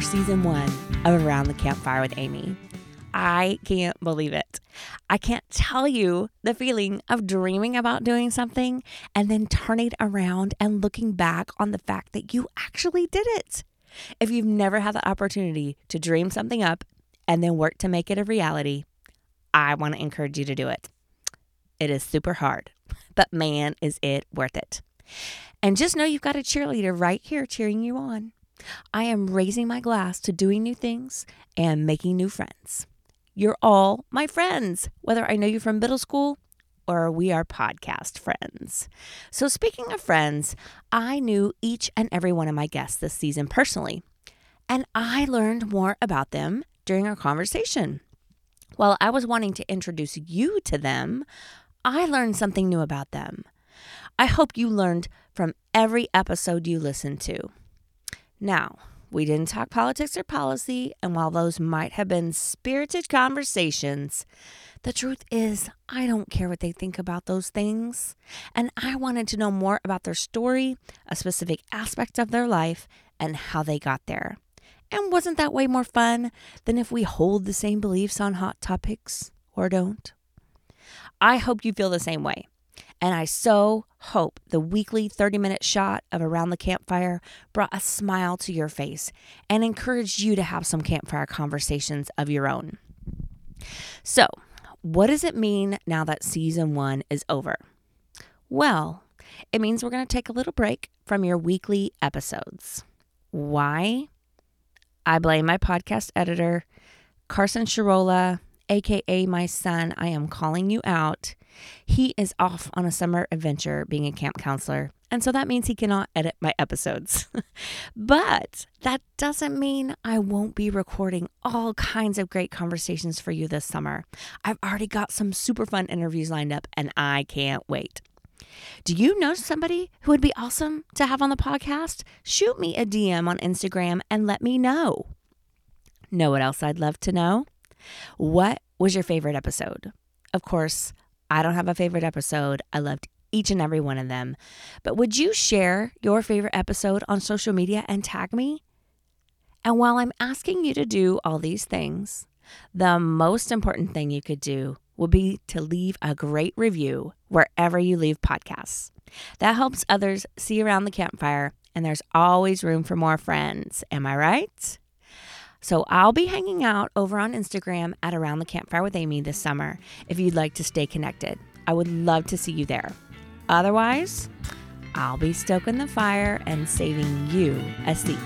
for season one of Around the Campfire with Amy. I can't believe it. I can't tell you the feeling of dreaming about doing something and then turning around and looking back on the fact that you actually did it. If you've never had the opportunity to dream something up and then work to make it a reality, I want to encourage you to do it. It is super hard, but man, is it worth it. And just know you've got a cheerleader right here cheering you on. I am raising my glass to doing new things and making new friends. You're all my friends, whether I know you from middle school or we are podcast friends. So, speaking of friends, I knew each and every one of my guests this season personally, and I learned more about them during our conversation. While I was wanting to introduce you to them, I learned something new about them. I hope you learned from every episode you listened to. Now, we didn't talk politics or policy, and while those might have been spirited conversations, the truth is, I don't care what they think about those things. And I wanted to know more about their story, a specific aspect of their life, and how they got there. And wasn't that way more fun than if we hold the same beliefs on hot topics or don't? I hope you feel the same way. And I so hope the weekly 30 minute shot of Around the Campfire brought a smile to your face and encouraged you to have some campfire conversations of your own. So, what does it mean now that season one is over? Well, it means we're going to take a little break from your weekly episodes. Why? I blame my podcast editor, Carson Shirola, aka my son. I am calling you out. He is off on a summer adventure being a camp counselor, and so that means he cannot edit my episodes. but that doesn't mean I won't be recording all kinds of great conversations for you this summer. I've already got some super fun interviews lined up, and I can't wait. Do you know somebody who would be awesome to have on the podcast? Shoot me a DM on Instagram and let me know. Know what else I'd love to know? What was your favorite episode? Of course, I don't have a favorite episode. I loved each and every one of them. But would you share your favorite episode on social media and tag me? And while I'm asking you to do all these things, the most important thing you could do would be to leave a great review wherever you leave podcasts. That helps others see around the campfire, and there's always room for more friends. Am I right? So I'll be hanging out over on Instagram at Around the Campfire with Amy this summer if you'd like to stay connected. I would love to see you there. Otherwise, I'll be stoking the fire and saving you a seat.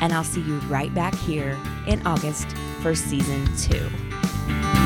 And I'll see you right back here in August for season two.